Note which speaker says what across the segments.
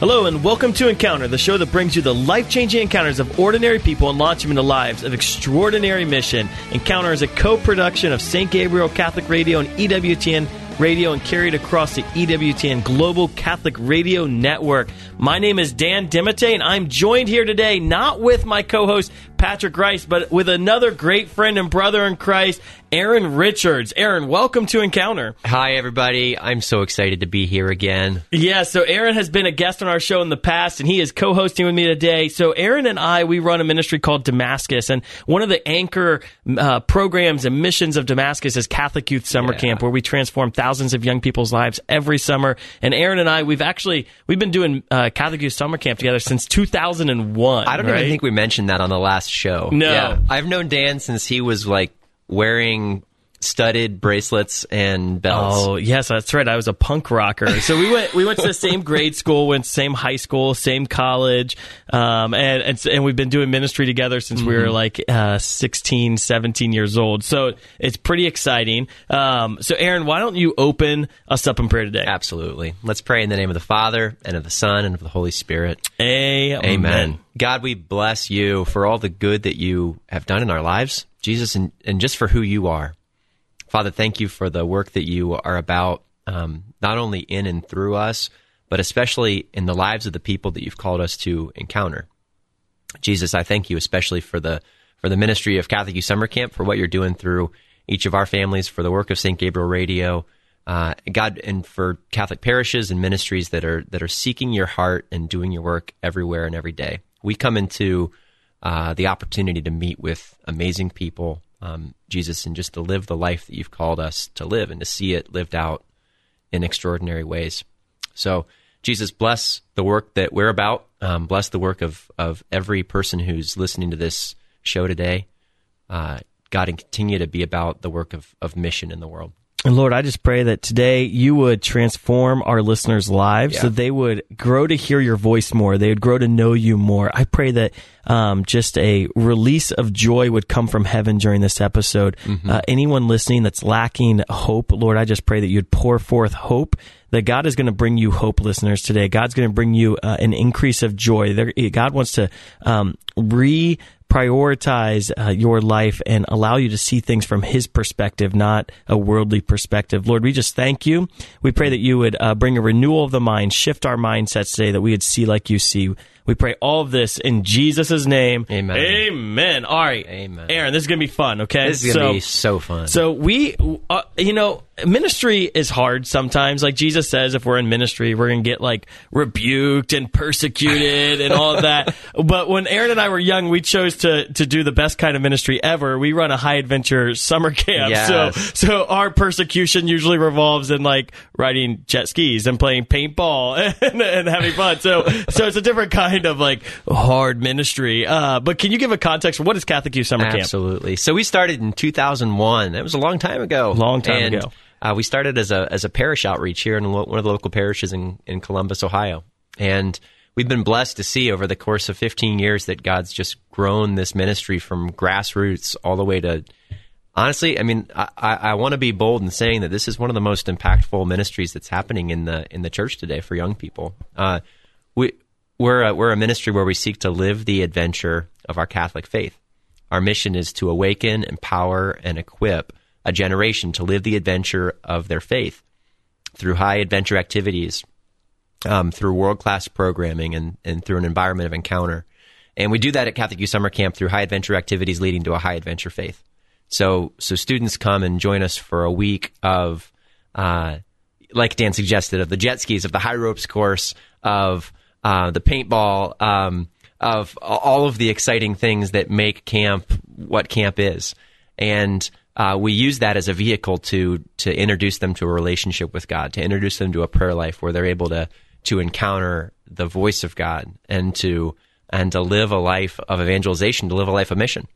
Speaker 1: Hello, and welcome to Encounter, the show that brings you the life changing encounters of ordinary people and launch them into lives of extraordinary mission. Encounter is a co production of St. Gabriel Catholic Radio and EWTN Radio and carried across the EWTN Global Catholic Radio Network. My name is Dan DeMatte, and I'm joined here today not with my co host Patrick Rice, but with another great friend and brother in Christ, Aaron Richards. Aaron, welcome to Encounter.
Speaker 2: Hi, everybody. I'm so excited to be here again.
Speaker 1: Yeah, so Aaron has been a guest on our show in the past, and he is co hosting with me today. So, Aaron and I, we run a ministry called Damascus, and one of the anchor uh, programs and missions of Damascus is Catholic Youth Summer
Speaker 2: Yeah.
Speaker 1: Camp, where we transform thousands of young people's lives every summer. And Aaron and I, we've actually we've been doing uh, Catholic Youth Summer Camp together since 2001.
Speaker 2: I don't
Speaker 1: right?
Speaker 2: even think we mentioned that on the last show.
Speaker 1: No.
Speaker 2: I've known Dan since he was like wearing studded bracelets and belts.
Speaker 1: Oh yes, that's right. I was a punk rocker. So we went we went to the same grade school, went to same high school, same college, um, and, and and we've been doing ministry together since we were like uh, 16, 17 years old. So it's pretty exciting. Um, so Aaron, why don't you open us up in prayer today?
Speaker 2: Absolutely. Let's pray in the name of the Father, and of the Son, and of the Holy Spirit.
Speaker 1: Amen.
Speaker 2: Amen. God, we bless you for all the good that you have done in our lives, Jesus, and, and just for who you are. Father, thank you for the work that you are about, um, not only in and through us, but especially in the lives of the people that you've called us to encounter. Jesus, I thank you especially for the for the ministry of Catholic Youth Summer Camp, for what you're doing through each of our families, for the work of St. Gabriel Radio, uh, God, and for Catholic parishes and ministries that are that are seeking your heart and doing your work everywhere and every day. We come into uh, the opportunity to meet with amazing people, um, Jesus, and just to live the life that you've called us to live and to see it lived out in extraordinary ways. So, Jesus, bless the work that we're about. Um, bless the work of, of every person who's listening to this show today. Uh, God, and continue to be about the work of, of mission in the world.
Speaker 1: And Lord, I just pray that today you would transform our listeners' lives
Speaker 2: Yeah.
Speaker 1: so they would grow to hear your voice more. They would grow to know you more. I pray that um, just a release of joy would come from heaven during this episode. Uh, anyone listening that's lacking hope, Lord, I just pray that you'd pour forth hope. That God is going to bring you hope, listeners, today. God's going to bring you uh, an increase of joy. There, God wants to um, re prioritize uh, your life and allow you to see things from His perspective, not a worldly perspective. Lord, we just thank you. We pray that you would uh, bring a renewal of the mind, shift our mindsets today, that we would see like you see. We pray all of this in Jesus' name.
Speaker 2: Amen.
Speaker 1: Amen. All right.
Speaker 2: Amen.
Speaker 1: Aaron, this is going to be fun, okay?
Speaker 2: This is going to be so fun.
Speaker 1: So we, uh, you know, ministry is hard sometimes. Like Jesus says, if we're in ministry, we're going to get like rebuked and persecuted and all that. But when Aaron and I were young, we chose to to do the best kind of ministry ever. We run a high adventure summer camp.
Speaker 2: Yes.
Speaker 1: So so our persecution usually revolves in like riding jet skis and playing paintball and, and having fun. So so it's a different kind of like hard ministry. Uh, but can you give a context for what is Catholic Youth Summer Camp?
Speaker 2: Absolutely. So we started in 2001. That was a long time ago.
Speaker 1: Long time
Speaker 2: And,
Speaker 1: ago.
Speaker 2: Uh, we started as a as a parish outreach here in lo- one of the local parishes in in Columbus, Ohio, and we've been blessed to see over the course of 15 years that God's just grown this ministry from grassroots all the way to. Honestly, I mean, I, I, I want to be bold in saying that this is one of the most impactful ministries that's happening in the in the church today for young people. Uh, we we're a, we're a ministry where we seek to live the adventure of our Catholic faith. Our mission is to awaken, empower, and equip a generation to live the adventure of their faith through high adventure activities, um, through world class programming, and, and through an environment of encounter. And we do that at Catholic Youth Summer Camp through high adventure activities leading to a high adventure faith. So, so students come and join us for a week of, uh, like Dan suggested, of the jet skis, of the high ropes course, of uh, the paintball, um, of all of the exciting things that make camp what camp is, and uh, we use that as a vehicle to to introduce them to a relationship with God, to introduce them to a prayer life where they're able to to encounter the voice of God and to and to live a life of evangelization, to live a life of mission.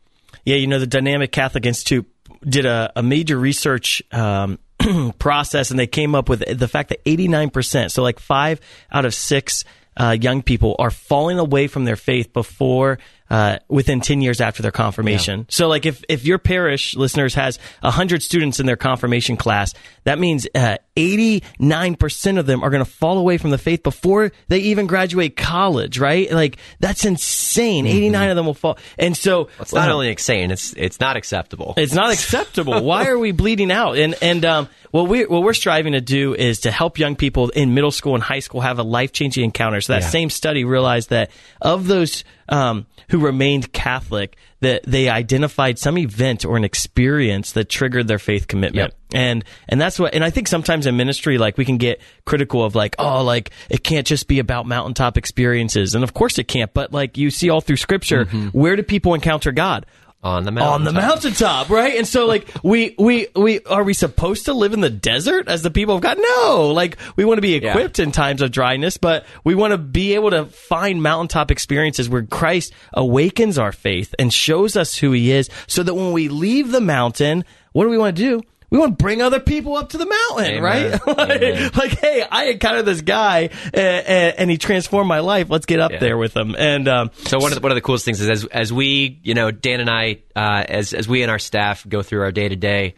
Speaker 1: Yeah, you know, the Dynamic Catholic Institute did a, a major research um, process, and they came up with the fact that 89%, so like five out of six uh, young people, are falling away from their faith before. Uh, within 10 years after their confirmation. So like if, if your parish listeners has 100 students in their confirmation class, that means uh, 89% of them are going to fall away from the faith before they even graduate college, right? Like that's insane. 89 of them will fall. And so
Speaker 2: It's not only insane; it's it's not acceptable.
Speaker 1: it's not acceptable. Why are we bleeding out? And and um, what we what we're striving to do is to help young people in middle school and high school have a life changing encounter. So that
Speaker 2: Yeah.
Speaker 1: same study realized that of those um, who remained Catholic, that they identified some event or an experience that triggered their faith commitment.
Speaker 2: Yep.
Speaker 1: And and that's what and I think sometimes in ministry like we can get critical of like oh like it can't just be about mountaintop experiences and of course it can't but like you see all through scripture mm-hmm. where do people encounter God
Speaker 2: on the mountain.
Speaker 1: on the mountaintop, right? And so, like, we we we are we supposed to live in the desert as the people of God? No, like we want to be equipped in times of dryness, but we want to be able to find mountaintop experiences where Christ awakens our faith and shows us who He is, so that when we leave the mountain, what do we want to do? We want to bring other people up to the mountain,
Speaker 2: Amen.
Speaker 1: right? like, like, hey, I encountered this guy and, and, he transformed my life. Let's get up
Speaker 2: Yeah.
Speaker 1: there with him. And um,
Speaker 2: So one of the, one of the coolest things is as as we you know Dan and I uh, as as we and our staff go through our day to day,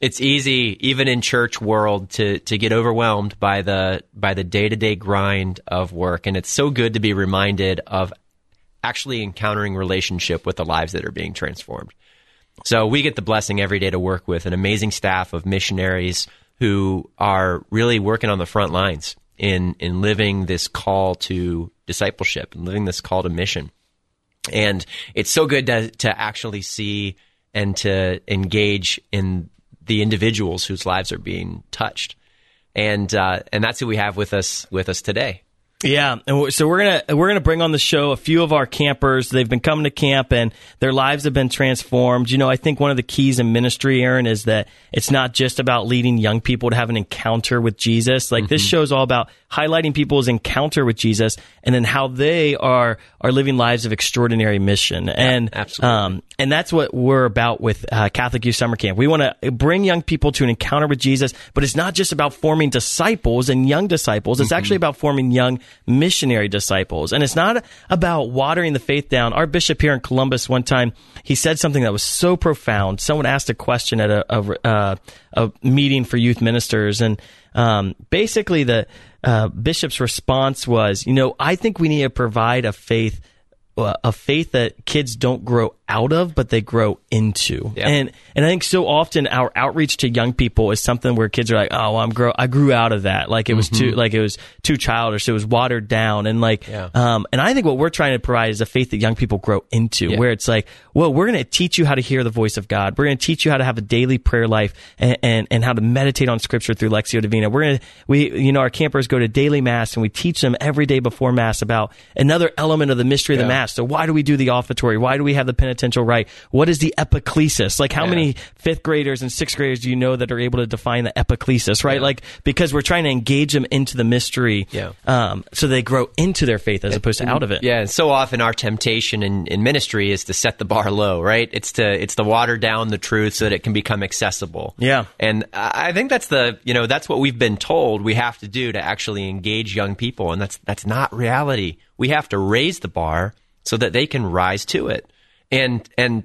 Speaker 2: it's easy even in church world to to get overwhelmed by the by the day to day grind of work, and it's so good to be reminded of actually encountering relationship with the lives that are being transformed. So we get the blessing every day to work with an amazing staff of missionaries who are really working on the front lines in in living this call to discipleship and living this call to mission. And it's so good to to actually see and to engage in the individuals whose lives are being touched. And uh, and that's who we have with us with us today.
Speaker 1: Yeah, and so we're gonna we're gonna bring on the show a few of our campers. They've been coming to camp and their lives have been transformed. You know, I think one of the keys in ministry, Aaron, is that it's not just about leading young people to have an encounter with Jesus. Like this show's all about highlighting people's encounter with Jesus and then how they are are living lives of extraordinary mission. and
Speaker 2: absolutely.
Speaker 1: um, and that's what we're about with uh, Catholic Youth Summer Camp. We want to bring young people to an encounter with Jesus, but it's not just about forming disciples and young disciples. It's actually about forming young missionary disciples. And it's not about watering the faith down. Our bishop here in Columbus one time, he said something that was so profound. Someone asked a question at a, a, a meeting for youth ministers, and um, basically the uh, bishop's response was, you know, I think we need to provide a faith a faith that kids don't grow out of, but they grow into.
Speaker 2: Yeah.
Speaker 1: And and I think so often our outreach to young people is something where kids are like, oh, I'm grow, I grew out of that. Like it was too, like it was too childish. It was watered down. And like,
Speaker 2: Yeah.
Speaker 1: um, and I think what we're trying to provide is a faith that young people grow into,
Speaker 2: Yeah.
Speaker 1: where it's like, well, we're going to teach you how to hear the voice of God. We're going to teach you how to have a daily prayer life and, and, and how to meditate on scripture through Lectio Divina. We're going to, we, you know, our campers go to daily mass and we teach them every day before mass about another element of the mystery of the
Speaker 2: Yeah.
Speaker 1: So why do we do the offertory? Why do we have the penitential rite? What is the epiclesis? Like how
Speaker 2: Yeah.
Speaker 1: many fifth graders and sixth graders do you know that are able to define the epiclesis, right?
Speaker 2: Yeah.
Speaker 1: Like, because we're trying to engage them into the mystery.
Speaker 2: Yeah.
Speaker 1: Um, so they grow into their faith as opposed to out of it.
Speaker 2: Yeah, and so often our temptation in, in ministry is to set the bar low, right? It's to it's to water down the truth so that it can become accessible.
Speaker 1: Yeah.
Speaker 2: and I I think that's the you know that's what we've been told we have to do to actually engage young people, and that's that's not reality. We have to raise the bar so that they can rise to it. And and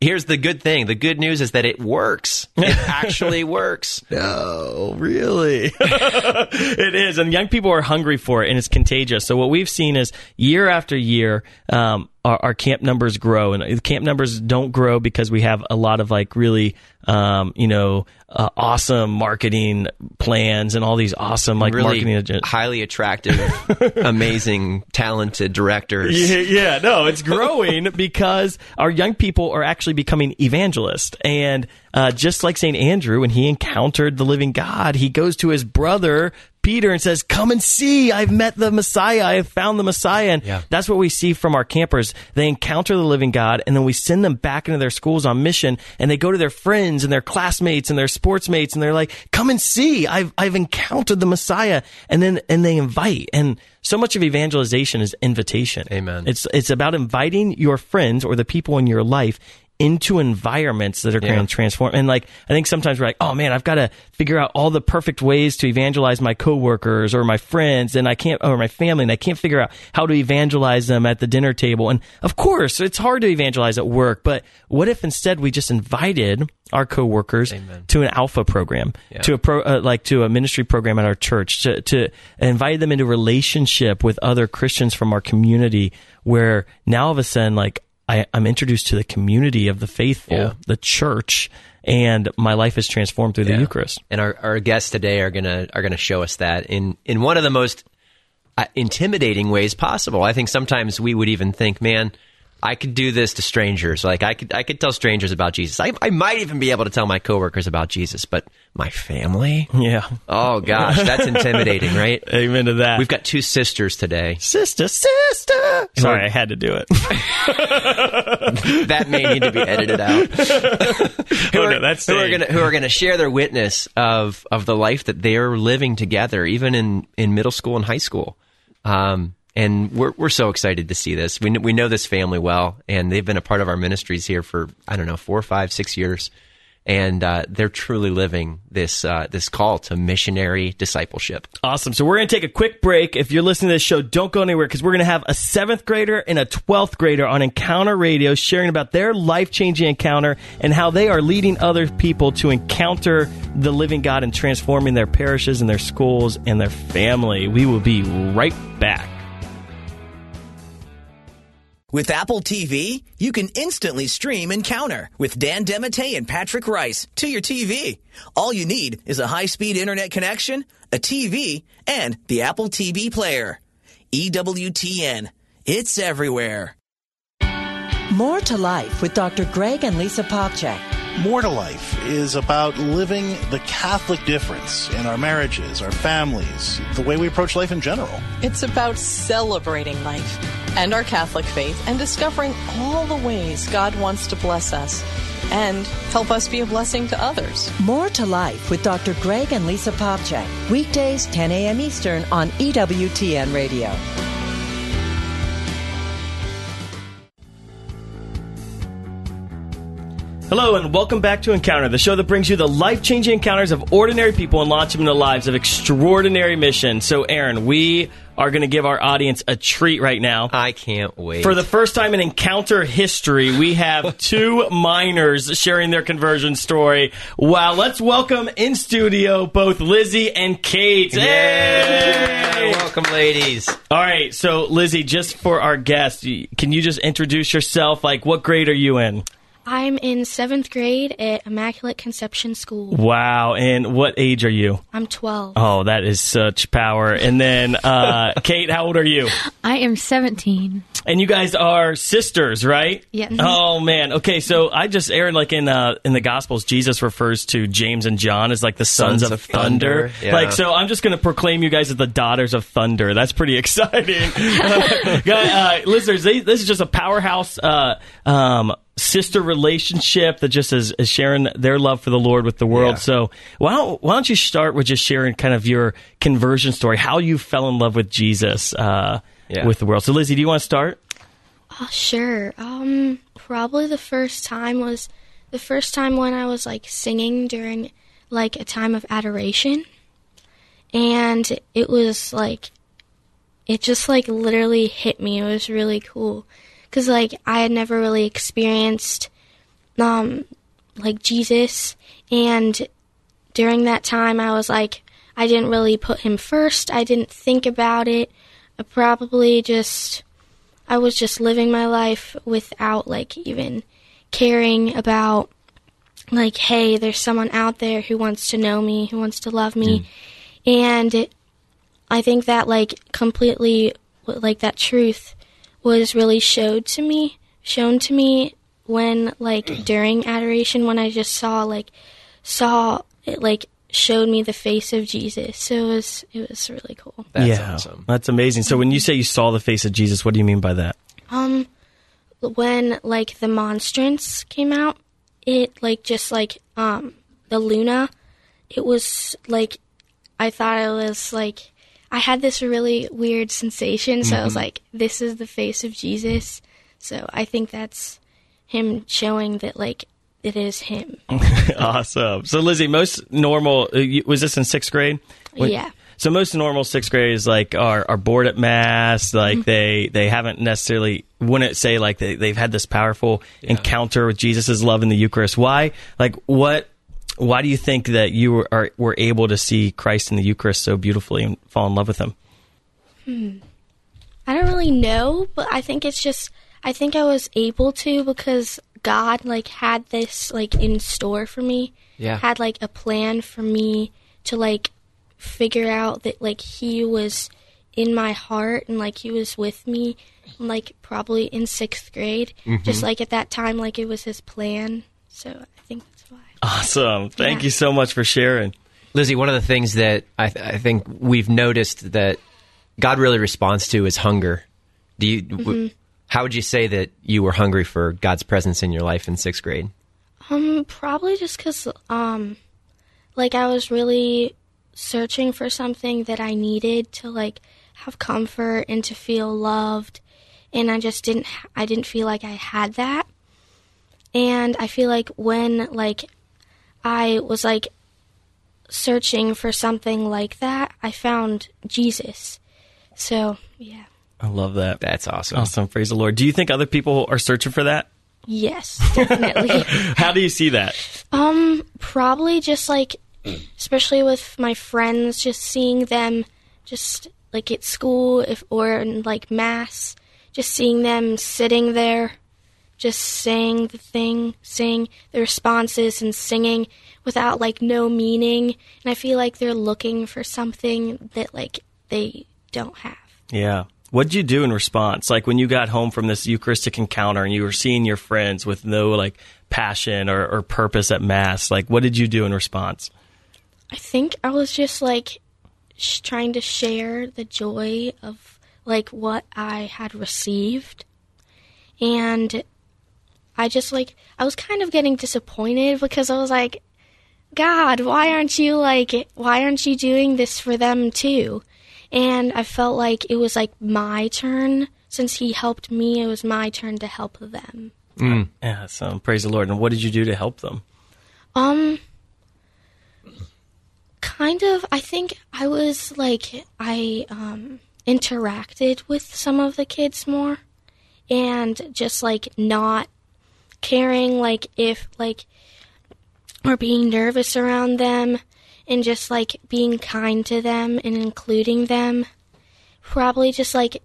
Speaker 2: here's the good thing: the good news is that it works. It actually works.
Speaker 1: No, really. it is. And young people are hungry for it and it's contagious. So what we've seen is year after year, um, our, our camp numbers grow and the camp numbers don't grow because we have a lot of like really, um, you know, uh, awesome marketing plans and all these awesome like marketing
Speaker 2: Really highly attractive, amazing, talented directors.
Speaker 1: Yeah, yeah, no, it's growing because our young people are actually becoming evangelists. And uh, just like St. Andrew, when he encountered the living God, he goes to his brother, Peter, and says, Come and see, I've met the Messiah, I've found the Messiah. And
Speaker 2: Yeah.
Speaker 1: that's what we see from our campers. They encounter the living God, and then we send them back into their schools on mission, and they go to their friends and their classmates and their sports mates, and they're like, Come and see, I've, I've encountered the Messiah. And then, and they invite. And so much of evangelization is invitation.
Speaker 2: Amen.
Speaker 1: It's it's about inviting your friends or the people in your life into environments that are going
Speaker 2: Yeah.
Speaker 1: to transform. And like, I think sometimes we're like, oh man, I've got to figure out all the perfect ways to evangelize my coworkers or my friends and I can't, or my family, and I can't figure out how to evangelize them at the dinner table. And of course, it's hard to evangelize at work, but what if instead we just invited our coworkers to an alpha program, to a pro, uh, like to a ministry program at our church, to, to invite them into relationship with other Christians from our community, where now all of a sudden, like I, I'm introduced to the community of the faithful,
Speaker 2: Yeah.
Speaker 1: the church, and my life is transformed through the Eucharist.
Speaker 2: And our, our guests today are gonna are gonna show us that in in one of the most uh, intimidating ways possible. I think sometimes we would even think, man. I could do this to strangers. Like I could, I could tell strangers about Jesus. I, I might even be able to tell my coworkers about Jesus, but my family?
Speaker 1: Yeah.
Speaker 2: Oh gosh, that's intimidating, right?
Speaker 1: Amen to that.
Speaker 2: We've got two sisters today.
Speaker 1: sister, sister. Sorry, I had to do it.
Speaker 2: That may need to be edited out. who
Speaker 1: Oh,
Speaker 2: are,
Speaker 1: no, that's
Speaker 2: who are gonna who are gonna share their witness of of the life that they are living together, even in in middle school and high school. Um, and we're we're so excited to see this. We we know this family well, and they've been a part of our ministries here for I don't know four, five, six years, and uh, they're truly living this uh, this call to missionary discipleship.
Speaker 1: Awesome. So we're going to take a quick break. If you're listening to this show, don't go anywhere because we're going to have a seventh grader and a 12th grader on Encounter Radio sharing about their life changing encounter and how they are leading other people to encounter the living God and transforming their parishes and their schools and their family. We will be right back.
Speaker 3: With Apple TV, you can instantly stream Encounter with Dan DeMatte and Patrick Rice to your TV. All you need is a high-speed internet connection, a TV, and the Apple TV player. EWTN. It's everywhere.
Speaker 4: More to Life with Dr. Greg and Lisa Popcak.
Speaker 5: More to Life is about living the Catholic difference in our marriages, our families, the way we approach life in general.
Speaker 6: It's about celebrating life and our Catholic faith and discovering all the ways God wants to bless us and help us be a blessing to others.
Speaker 4: More to Life with Dr. Greg and Lisa Popcak. Weekdays, 10 a.m. Eastern on EWTN Radio.
Speaker 1: Hello, and welcome back to Encounter, the show that brings you the life changing encounters of ordinary people and launch them into lives of extraordinary mission. So, Aaron, we are going to give our audience a treat right now.
Speaker 2: I can't wait
Speaker 1: For the first time in encounter history, we have two minors sharing their conversion story. Wow, let's welcome in studio both Lizzy and Kate.
Speaker 2: Yay!
Speaker 1: Hey!
Speaker 2: Welcome, ladies.
Speaker 1: All right, so Lizzy, just for our guests, can you just introduce yourself? Like, what grade are you in?
Speaker 7: I'm in seventh grade at Immaculate Conception School.
Speaker 1: Wow, and what age are you?
Speaker 7: I'm 12.
Speaker 1: Oh, that is such power. And then, uh, Kate, how old are you?
Speaker 8: I am 17.
Speaker 1: And you guys are sisters, right?
Speaker 7: Yeah.
Speaker 1: Oh man. Okay, so I just Aaron, like in uh in the Gospels, Jesus refers to James and John as like the sons,
Speaker 2: Sons
Speaker 1: of,
Speaker 2: of
Speaker 1: thunder.
Speaker 2: thunder, yeah.
Speaker 1: Like so, I'm just going to proclaim you guys as the daughters of thunder. That's pretty exciting, Guy- uh, listeners. They, this is just a powerhouse. Uh, um, Sister relationship that just is, is sharing their love for the Lord with the world.
Speaker 2: Yeah.
Speaker 1: So why don't why don't you start with just sharing kind of your conversion story, how you fell in love with Jesus uh,
Speaker 2: Yeah.
Speaker 1: with the world. So Lizzy, do you want to start?
Speaker 7: Oh, sure. Um, probably the first time was the first time when I was like singing during like a time of adoration, and it was like it just like literally hit me. It was really cool because like I had never really experienced um like Jesus, and during that time I was like I didn't really put him first. I didn't think about it. I probably just I was just living my life without like even caring about like hey, there's someone out there who wants to know me, who wants to love me. And it, I think that like completely like that truth was really showed to me, shown to me when like during adoration when I just saw like saw it like showed me the face of Jesus. So it was it was really cool.
Speaker 2: That's
Speaker 1: yeah,
Speaker 2: awesome.
Speaker 1: That's amazing. So when you say you saw the face of Jesus, what do you mean by that?
Speaker 7: Um, when like the monstrance came out, it like just like um the Luna, it was like I thought it was like I had this really weird sensation. So I was like, this is the face of Jesus. So I think that's him showing that like it is him.
Speaker 1: awesome. So, Lizzy, most normal uh, was this in sixth grade? When-
Speaker 7: Yeah.
Speaker 1: So most normal sixth graders like are, are bored at mass. Like they they haven't necessarily wouldn't say like they they've had this powerful encounter with Jesus' love in the Eucharist. Why? Like what? Why do you think that you were, are were able to see Christ in the Eucharist so beautifully and fall in love with him? Hmm.
Speaker 7: I don't really know, but I think it's just I think I was able to because God like had this like in store for me.
Speaker 2: Yeah.
Speaker 7: Had like a plan for me to like figure out that like he was in my heart and like he was with me like probably in 6th grade. Mm-hmm. Just like at that time like it was his plan. So I think that's why.
Speaker 1: Awesome. Thank
Speaker 7: Yeah.
Speaker 1: you so much for sharing.
Speaker 2: Lizzy, one of the things that I, th- I think we've noticed that God really responds to is hunger. Do you? W- how would you say that you were hungry for God's presence in your life in sixth grade?
Speaker 7: Um, probably just because, um, like I was really searching for something that I needed to like have comfort and to feel loved, and I just didn't. ha- I didn't feel like I had that, and I feel like when like I was like searching for something like that, I found Jesus. So yeah,
Speaker 1: I love that.
Speaker 2: That's awesome.
Speaker 1: Awesome. Praise the Lord. Do you think other people are searching for that?
Speaker 7: yes, definitely.
Speaker 1: How do you see that?
Speaker 7: Um, probably just like, especially with my friends, just seeing them, just like at school, if or in like mass, just seeing them sitting there, just saying the thing, saying the responses and singing without like no meaning, and I feel like they're looking for something that like they don't have.
Speaker 1: Yeah. What did you do in response? Like when you got home from this Eucharistic encounter and you were seeing your friends with no like passion or, or purpose at Mass, like what did you do in response?
Speaker 7: I think I was just like sh- trying to share the joy of like what I had received. And I just like I was kind of getting disappointed because I was like God, why aren't you like why aren't you doing this for them too? And I felt like it was like my turn since he helped me, it was my turn to help them.
Speaker 1: Yeah, so praise the Lord. And what did you do to help them?
Speaker 7: Um, kind of. I think I was like I um interacted with some of the kids more, and just like not caring like if like or being nervous around them, and just like being kind to them and including them. Probably just like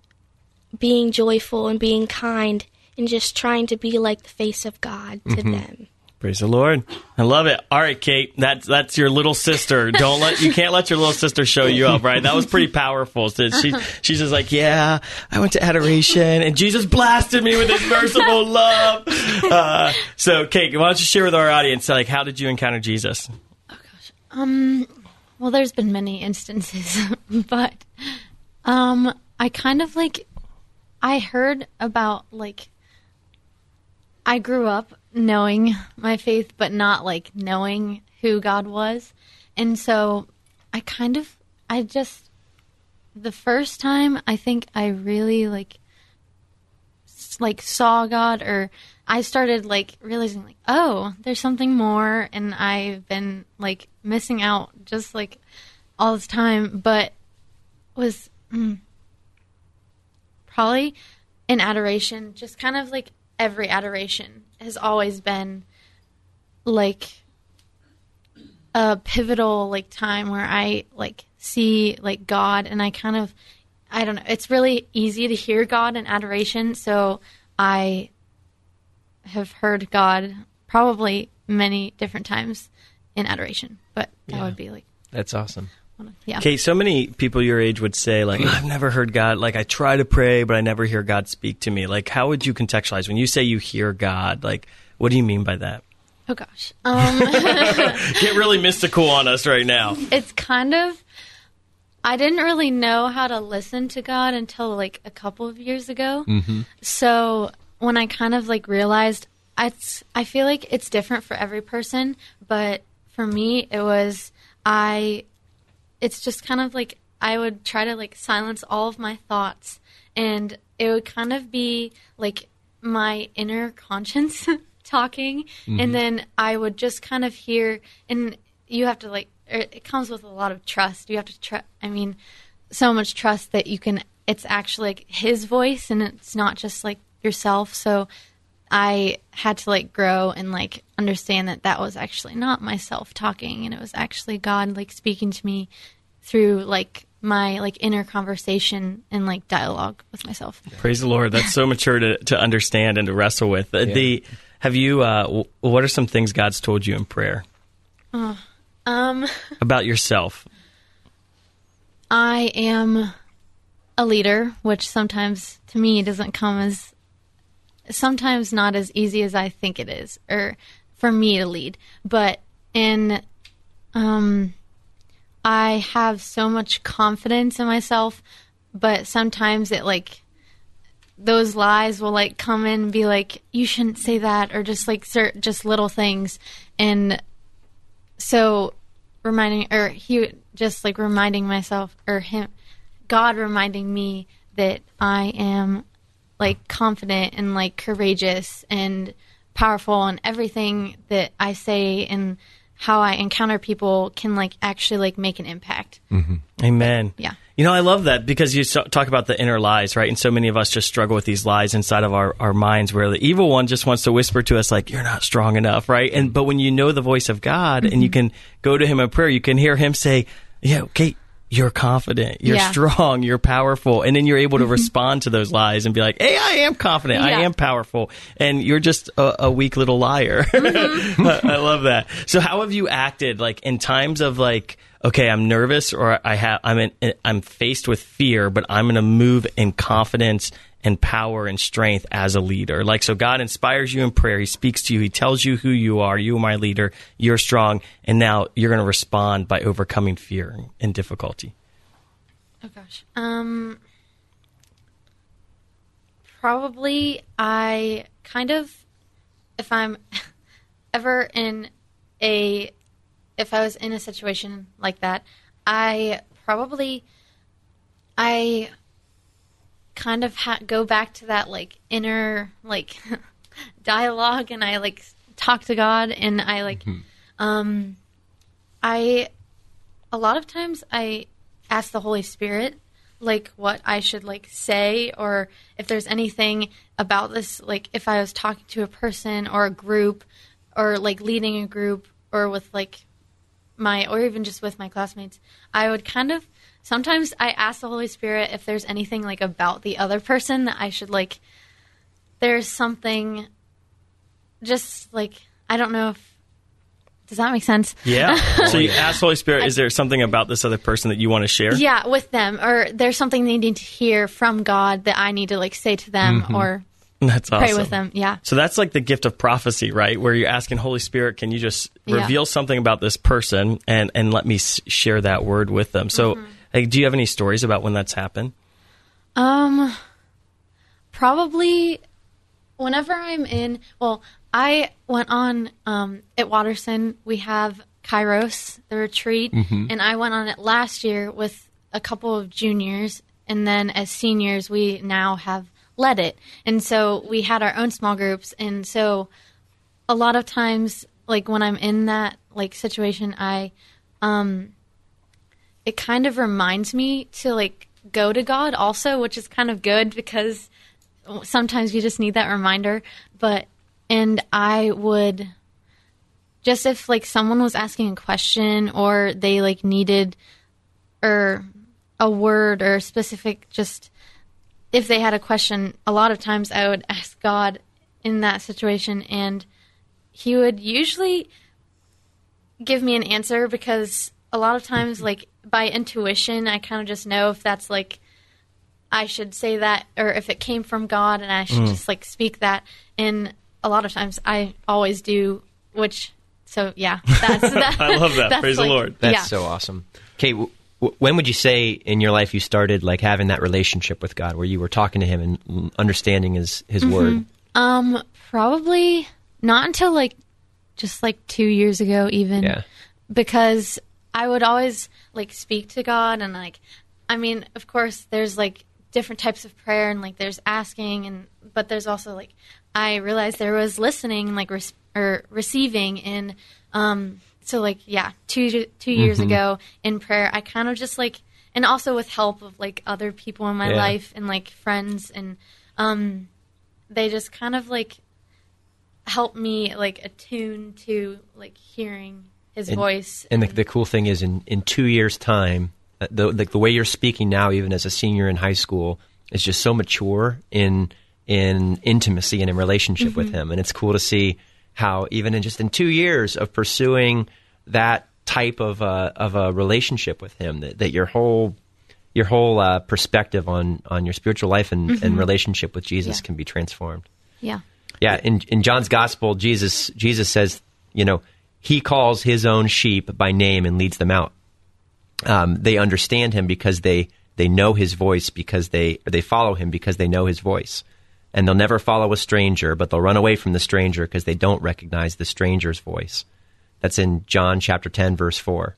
Speaker 7: being joyful and being kind and just trying to be like the face of God to mm-hmm. them.
Speaker 1: Praise the Lord. I love it. All right, Kate, that's that's your little sister. Don't let you can't let your little sister show you up, right? That was pretty powerful. So she she's just like, yeah, I went to adoration and Jesus blasted me with His merciful love. Uh, so, Kate, why don't you share with our audience, like, how did you encounter Jesus?
Speaker 8: Oh Um, well, there's been many instances, but um, I kind of like I heard about like I grew up knowing my faith, but not like knowing who God was, and so I kind of I just the first time I think I really like like saw God or I started like realizing like oh there's something more and I've been like missing out just like all this time. But was mm, probably in adoration just kind of like every adoration has always been like a pivotal like time where I like see like God and I kind of I don't know it's really easy to hear God in adoration so I have heard God probably many different times in adoration but that would be like
Speaker 2: That's awesome.
Speaker 8: One of, yeah
Speaker 1: Kate, so many people your age would say, like, I've never heard God. Like, I try to pray, but I never hear God speak to me. Like, how would you contextualize when you say you hear God? Like, what do you mean by that?
Speaker 8: oh gosh um
Speaker 1: Get really mystical on us right now.
Speaker 8: it's kind of I didn't really know how to listen to God until like a couple of years ago. Mm-hmm. So when I kind of like realized, I I feel like it's different for every person, but for me it was I. It's just kind of like I would try to like silence all of my thoughts, and it would kind of be like my inner conscience talking, and then I would just kind of hear, and you have to like, er, it comes with a lot of trust. You have to trust. I mean, so much trust that you can. It's actually like his voice, and it's not just like yourself. So I had to like grow and like understand that that was actually not myself talking, and it was actually God like speaking to me through like my like inner conversation and like dialogue with myself.
Speaker 1: Praise the Lord. That's so mature to, to understand and to wrestle with. Uh, The have you? Uh, w- what are some things God's told you in prayer
Speaker 8: Um,
Speaker 1: about yourself?
Speaker 8: I am a leader, which sometimes to me doesn't come as sometimes not as easy as I think it is, or for me to lead. But in um, I have so much confidence in myself, but sometimes it like those lies will like come in and be like, you shouldn't say that, or just like cert- just little things, and so reminding or he just like reminding myself or him god reminding me that i am like confident and like courageous and powerful and everything that i say and how i encounter people can like actually like make an impact mm-hmm.
Speaker 1: Amen.
Speaker 8: Yeah.
Speaker 1: You know, I love that because you talk about the inner lies, right? And so many of us just struggle with these lies inside of our, our minds where the evil one just wants to whisper to us, like, you're not strong enough, right? And, but when you know the voice of God and you mm-hmm. can go to him in prayer, you can hear him say, yeah, okay, you're confident, you're
Speaker 8: Yeah.
Speaker 1: strong, you're powerful. And then you're able to mm-hmm. respond to those lies and be like, hey, I am confident, I am powerful. And you're just a, a weak little liar. Mm-hmm. I love that. So how have you acted like in times of like, okay, I'm nervous or I have, I'm in, I'm faced with fear, but I'm going to move in confidence and power and strength as a leader. Like, so God inspires you in prayer. He speaks to you. He tells you who you are. You are my leader. You're strong. And now you're going to respond by overcoming fear and difficulty.
Speaker 8: Oh gosh. Um probably I kind of if I'm ever in a if I was in a situation like that, I probably I kind of ha- go back to that like inner like dialogue and I like talk to God and I like um I a lot of times I ask the Holy Spirit like what I should like say or if there's anything about this like if I was talking to a person or a group or like leading a group or with like my or even just with my classmates I would kind of sometimes I ask the Holy Spirit if there's anything like about the other person that I should like there's something just like I don't know if does that make sense?
Speaker 1: Yeah. so you ask Holy Spirit, is there something about this other person that you want to share?
Speaker 8: Yeah, with them, or there's something they need to hear from God that I need to like say to them or
Speaker 1: That's awesome.
Speaker 8: pray with them. Yeah,
Speaker 1: So that's like the gift of prophecy, right? Where you're asking Holy Spirit, can you just
Speaker 8: Yeah.
Speaker 1: reveal something about this person and and let me s- share that word with them? So,
Speaker 8: Mm-hmm.
Speaker 1: Like, do you have any stories about when that's happened?
Speaker 8: Um, probably whenever I'm in. Well, I went on um at Watterson. We have Kairos, the retreat, and I went on it last year with a couple of juniors, and then as seniors, we now have led it, and so we had our own small groups, and so a lot of times, like when I'm in that like situation, I um it kind of reminds me to like go to God also, which is kind of good because sometimes you just need that reminder. But and I would just if like someone was asking a question or they like needed or a word or specific just if they had a question, a lot of times I would ask God in that situation and he would usually give me an answer because a lot of times like by intuition I kind of just know if that's like I should say that or if it came from God and I should just like speak that and a lot of times I always do which so yeah that's that,
Speaker 1: I love that.
Speaker 8: that's,
Speaker 1: Praise the Lord.
Speaker 2: That's
Speaker 8: yeah.
Speaker 2: so awesome. Okay, w- w- when would you say in your life you started like having that relationship with God, where you were talking to Him and mm, understanding His His
Speaker 8: Mm-hmm.
Speaker 2: Word?
Speaker 8: Um, probably not until like just like two years ago, even.
Speaker 2: Yeah.
Speaker 8: Because I would always like speak to God and like, I mean, of course, there's like different types of prayer and like there's asking and but there's also like I realized there was listening and like res- or receiving and um so like yeah two two years
Speaker 2: Mm-hmm.
Speaker 8: ago in prayer I kind of just like and also with help of like other people in my
Speaker 2: Yeah.
Speaker 8: life and like friends and um they just kind of like help me like attune to like hearing his
Speaker 2: And-
Speaker 8: voice
Speaker 2: And the, the cool thing is, in, in two years' time, uh, the, the the way you're speaking now, even as a senior in high school, is just so mature in in intimacy and in relationship with him. And it's cool to see how even in just in two years of pursuing that type of uh, of a relationship with him, that, that your whole your whole uh, perspective on on your spiritual life and, and relationship with Jesus
Speaker 8: Yeah.
Speaker 2: can be transformed.
Speaker 8: yeah
Speaker 2: Yeah, in in John's gospel, Jesus Jesus says, you know, he calls his own sheep by name and leads them out. Um, they understand him because they they know his voice because they they follow him because they know his voice, and they'll never follow a stranger, but they'll run away from the stranger because they don't recognize the stranger's voice. That's in John chapter ten, verse four.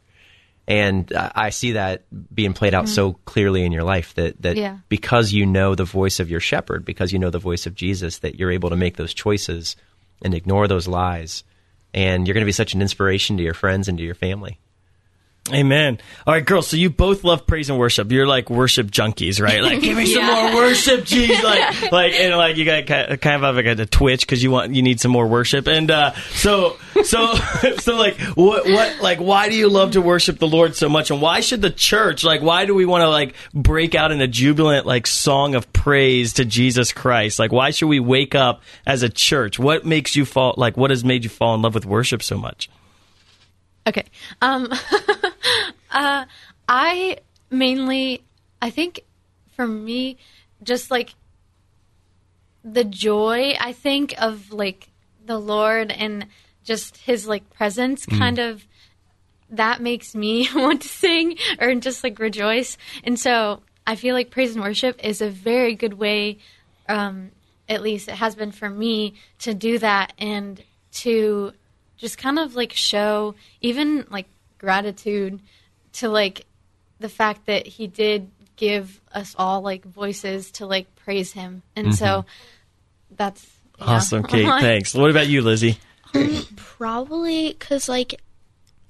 Speaker 2: And uh, I see that being played out so clearly in your life that that
Speaker 8: Yeah.
Speaker 2: because you know the voice of your shepherd, because you know the voice of Jesus, that you're able to make those choices and ignore those lies. And you're going to be such an inspiration to your friends and to your family.
Speaker 1: Amen. All right, girls. So you both love praise and worship. You're like worship junkies, right? Like, give me some more worship, geez. Like, like, and like you got ki- kind of have like a, twitch because you want you need some more worship. And uh, so, so, so, like, what, what, like, why do you love to worship the Lord so much? And why should the church, like, why do we want to like break out in a jubilant like song of praise to Jesus Christ? Like, why should we wake up as a church? What makes you fall? Like, what has made you fall in love with worship so much?
Speaker 8: Okay. Um, uh, I mainly, I think for me, just like the joy, I think, of like the Lord and just his like presence kind of that makes me want to sing or just like rejoice. And so I feel like praise and worship is a very good way, um, at least it has been for me, to do that and to just kind of like show even like gratitude to like the fact that he did give us all like voices to like praise him. And so mm-hmm. that's yeah.
Speaker 1: Awesome, Kate. Thanks. What about you, Lizzy?
Speaker 7: Um, probably because like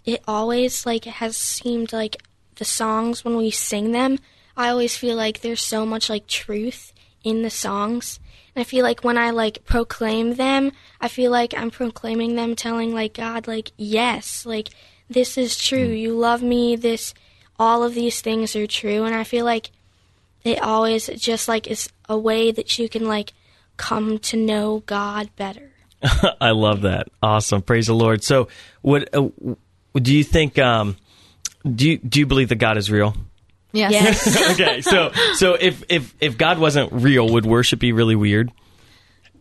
Speaker 7: it always like has seemed like the songs when we sing them, I always feel like there's so much like truth in the songs. I feel like when I like proclaim them, I feel like I'm proclaiming them telling like God like yes, like this is true. You love me. This all of these things are true and I feel like it always just like is a way that you can like come to know God better.
Speaker 1: I love that. Awesome. Praise the Lord. So, what uh, do you think? Um, do you do you believe that God is real?
Speaker 8: Yes.
Speaker 7: Yes.
Speaker 1: okay. So, so if if if God wasn't real, would worship be really weird?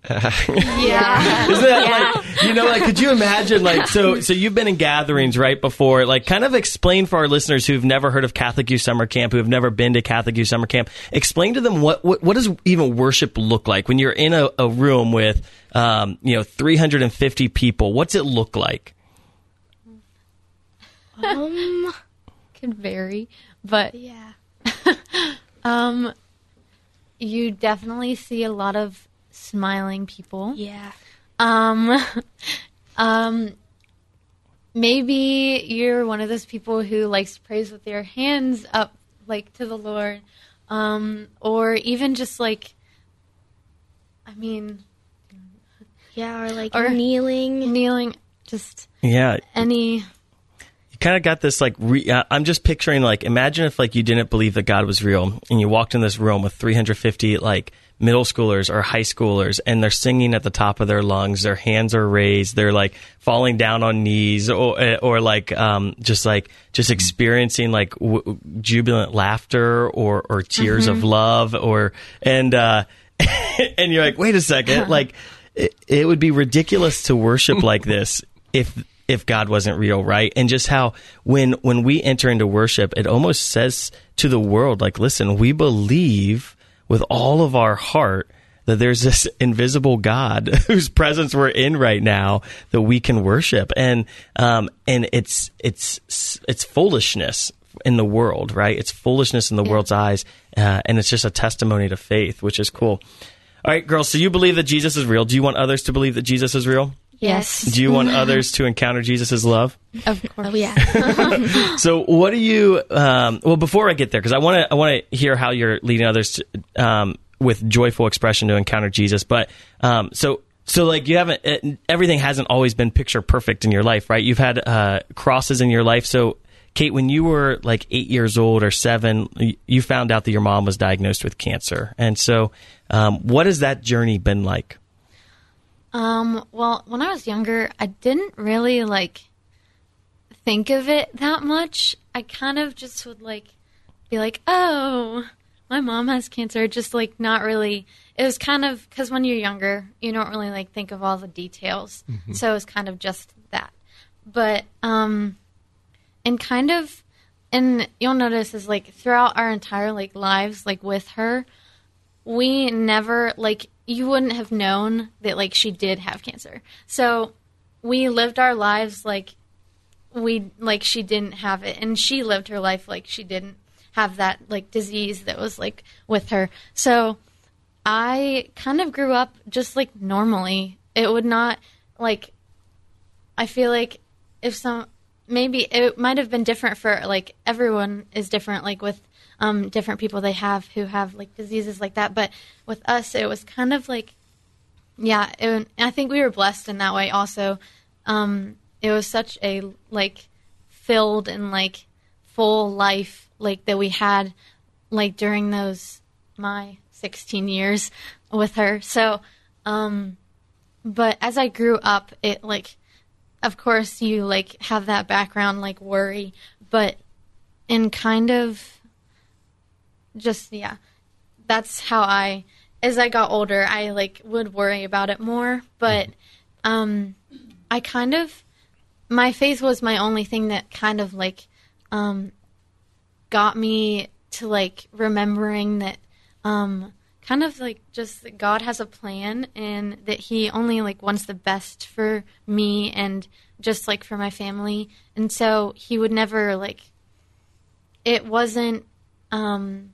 Speaker 8: yeah.
Speaker 1: Isn't that like you know like could you imagine like so so you've been in gatherings right before like kind of explain for our listeners who've never heard of Catholic Youth Summer Camp who have never been to Catholic Youth Summer Camp explain to them what what, what does even worship look like when you're in a, a room with um, you know 350 people what's it look like
Speaker 7: um
Speaker 8: can vary, but
Speaker 7: yeah.
Speaker 8: um, you definitely see a lot of smiling people.
Speaker 7: Yeah.
Speaker 8: Um, um, maybe you're one of those people who likes to praise with your hands up, like to the Lord, um, or even just like, I mean,
Speaker 7: Yeah, or like
Speaker 8: Or-
Speaker 7: kneeling.
Speaker 8: kneeling, just
Speaker 1: yeah
Speaker 8: any.
Speaker 1: Kind of got this like re- uh, i'm just picturing like imagine if like you didn't believe that god was real and you walked in this room with 350 like middle schoolers or high schoolers and they're singing at the top of their lungs their hands are raised they're like falling down on knees or uh, or like um just like just experiencing like w- jubilant laughter or or tears of love or and uh and you're like wait a second like it, it would be ridiculous to worship like this if if God wasn't real, right? And just how when when we enter into worship, it almost says to the world, like, listen, we believe with all of our heart that there's this invisible God whose presence we're in right now that we can worship, and um, and it's it's it's foolishness in the world, right? It's foolishness in the world's eyes, uh, and it's just a testimony to faith, which is cool. All right, girls. So you believe that Jesus is real. Do you want others to believe that Jesus is real?
Speaker 8: Yes.
Speaker 1: Do you want others to encounter Jesus' love?
Speaker 8: Of course.
Speaker 7: Oh yeah.
Speaker 1: So, what do you? Um, well, before I get there, because I want to, I want to hear how you're leading others to, um, with joyful expression to encounter Jesus. But um, so, so like you haven't, it, everything hasn't always been picture perfect in your life, right? You've had uh, crosses in your life. So, Kate, when you were like eight years old or seven, you found out that your mom was diagnosed with cancer, and so, um, what has that journey been like?
Speaker 8: Um, well, when I was younger, I didn't really like think of it that much. I kind of just would like be like, "Oh, my mom has cancer." Just like not really. It was kind of because when you're younger, you don't really like think of all the details. So it was kind of just that. But um, and kind of, and you'll notice is like throughout our entire like lives, like with her, we never like you wouldn't have known that like she did have cancer. So we lived our lives like we like she didn't have it and she lived her life like she didn't have that like disease that was like with her. So I kind of grew up just like normally. It would not like I feel like if some maybe it might have been different for like everyone is different like with um different people they have who have like diseases like that. But with us it was kind of like yeah it, I think we were blessed in that way also. Um it was such a like filled and like full life like that we had like during those my 16 years with her. So um but as I grew up, it like, of course, you like have that background like worry, but in kind of just yeah, that's how I. As I got older, I like would worry about it more, but um, I kind of my faith was my only thing that kind of like um got me to like remembering that um kind of like just that God has a plan and that he only like wants the best for me and just like for my family and so he would never like it wasn't um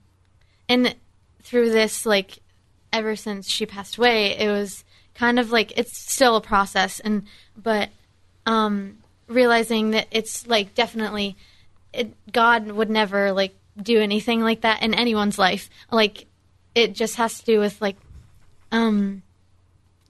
Speaker 8: and through this like ever since she passed away it was kind of like it's still a process and but um realizing that it's like definitely it, God would never like do anything like that in anyone's life. Like it just has to do with like um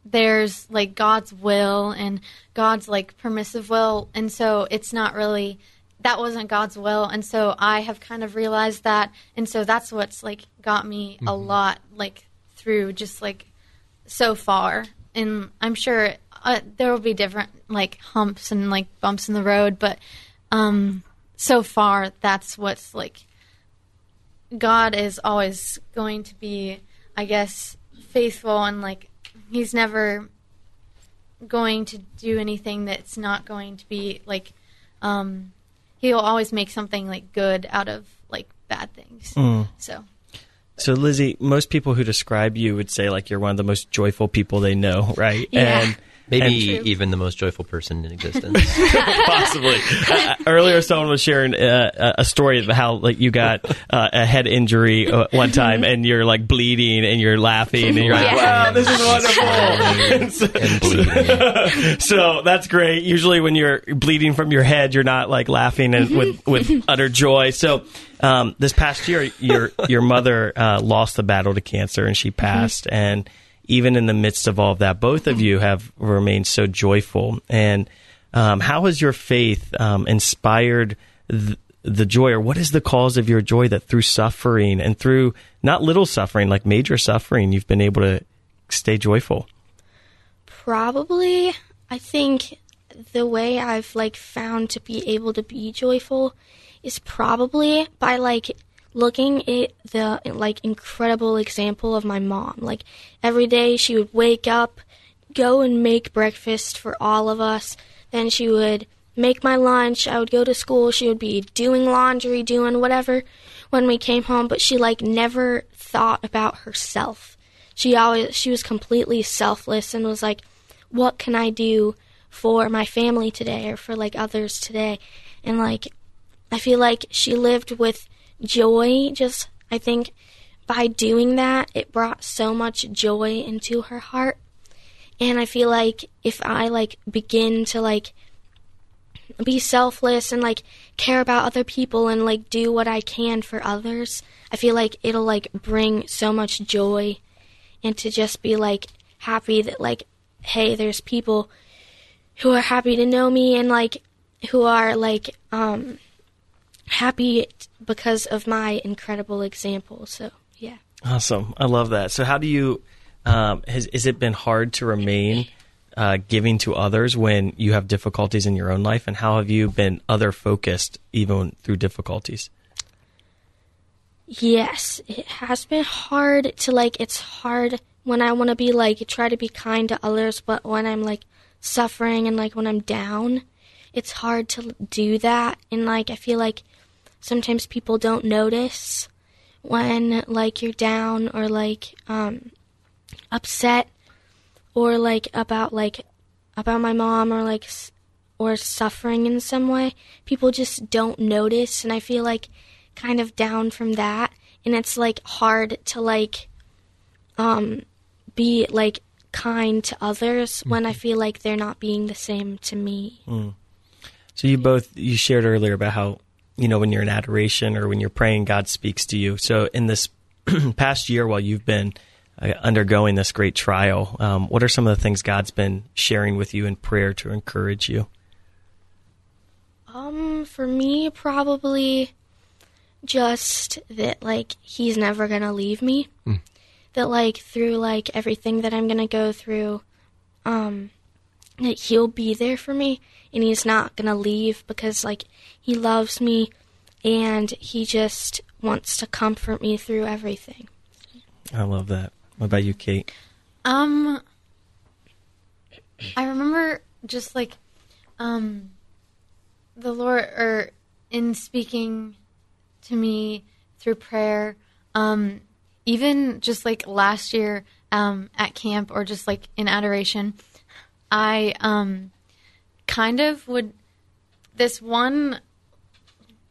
Speaker 8: there's like God's will and God's like permissive will and so it's not really that wasn't God's will. And so I have kind of realized that. And so that's what's like got me a lot like through just like so far. And I'm sure uh, there will be different like humps and like bumps in the road but um so far that's what's like God is always going to be, I guess, faithful and like he's never going to do anything that's not going to be like um he'll always make something like good out of like bad things. Mm. So
Speaker 1: So, Lizzy, most people who describe you would say like you're one of the most joyful people they know, right?
Speaker 8: Yeah.
Speaker 1: And
Speaker 2: Maybe
Speaker 1: and-
Speaker 2: even the most joyful person in existence.
Speaker 1: possibly. Uh, earlier, someone was sharing uh, a story of how like you got uh, a head injury uh, one time, and you're like bleeding, and you're laughing, and you're like,
Speaker 8: Yeah.
Speaker 1: "Wow, this is wonderful!"
Speaker 2: and bleeding.
Speaker 1: so that's great. Usually, when you're bleeding from your head, you're not like laughing and with with utter joy. So. Um, this past year, your your mother uh, lost the battle to cancer, and she passed. And even in the midst of all of that, both of you have remained so joyful. And um, how has your faith um, inspired th- the joy, or what is the cause of your joy that through suffering and through not little suffering, like major suffering, you've been able to stay joyful?
Speaker 7: Probably, I think the way I've like found to be able to be joyful is probably by like looking at the like incredible example of my mom. Like every day she would wake up, go and make breakfast for all of us. Then she would make my lunch. I would go to school. She would be doing laundry, doing whatever when we came home, but she like never thought about herself. She always she was completely selfless and was like, "What can I do for my family today or for like others today?" And like I feel like she lived with joy. Just, I think by doing that, it brought so much joy into her heart. And I feel like if I like begin to like be selfless and like care about other people and like do what I can for others, I feel like it'll like bring so much joy and to just be like happy that like hey, there's people who are happy to know me and like who are like um happy because of my incredible example. So, yeah.
Speaker 1: Awesome. I love that. So how do you um has is it been hard to remain uh, giving to others when you have difficulties in your own life, and how have you been other focused even through difficulties?
Speaker 7: Yes, it has been hard to like. It's hard when I want to be like try to be kind to others, but when I'm like suffering and like when I'm down, it's hard to do that. And like I feel like sometimes people don't notice when like you're down or like um upset or like about like about my mom or like or suffering in some way. People just don't notice and i feel like kind of down from that. And it's like hard to like um be like kind to others when i feel like they're not being the same to me.
Speaker 1: So you both you shared earlier about how you know when you're in adoration or when you're praying, God speaks to you. So in this past year, while you've been uh, undergoing this great trial, um, what are some of the things God's been sharing with you in prayer to encourage you?
Speaker 7: Um, for me, probably just that, like, he's never gonna leave me. That, like, through, like, everything that I'm gonna go through, um, that he'll be there for me and he's not gonna leave because, like, he loves me and he just wants to comfort me through everything.
Speaker 1: I love that. What about you, Kate?
Speaker 8: Um, I remember just like, um, the Lord, or in speaking to me through prayer, um, even just like last year, um, at camp or just like in adoration, I, um, kind of would, this one,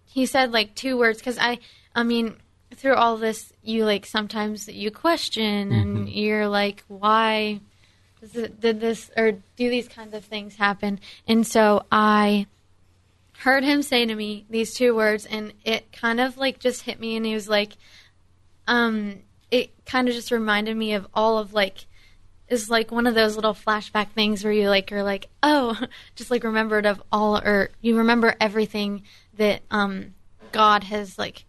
Speaker 8: he said like two words, because I, I mean, through all this, you like sometimes you question and you're like, why does it, did this or do these kinds of things happen? And so I heard him say to me these two words, and it kind of like just hit me, and he was like, um, it kind of just reminded me of all of like is like one of those little flashback things where you like you're like oh just like remembered of all or you remember everything that um god has like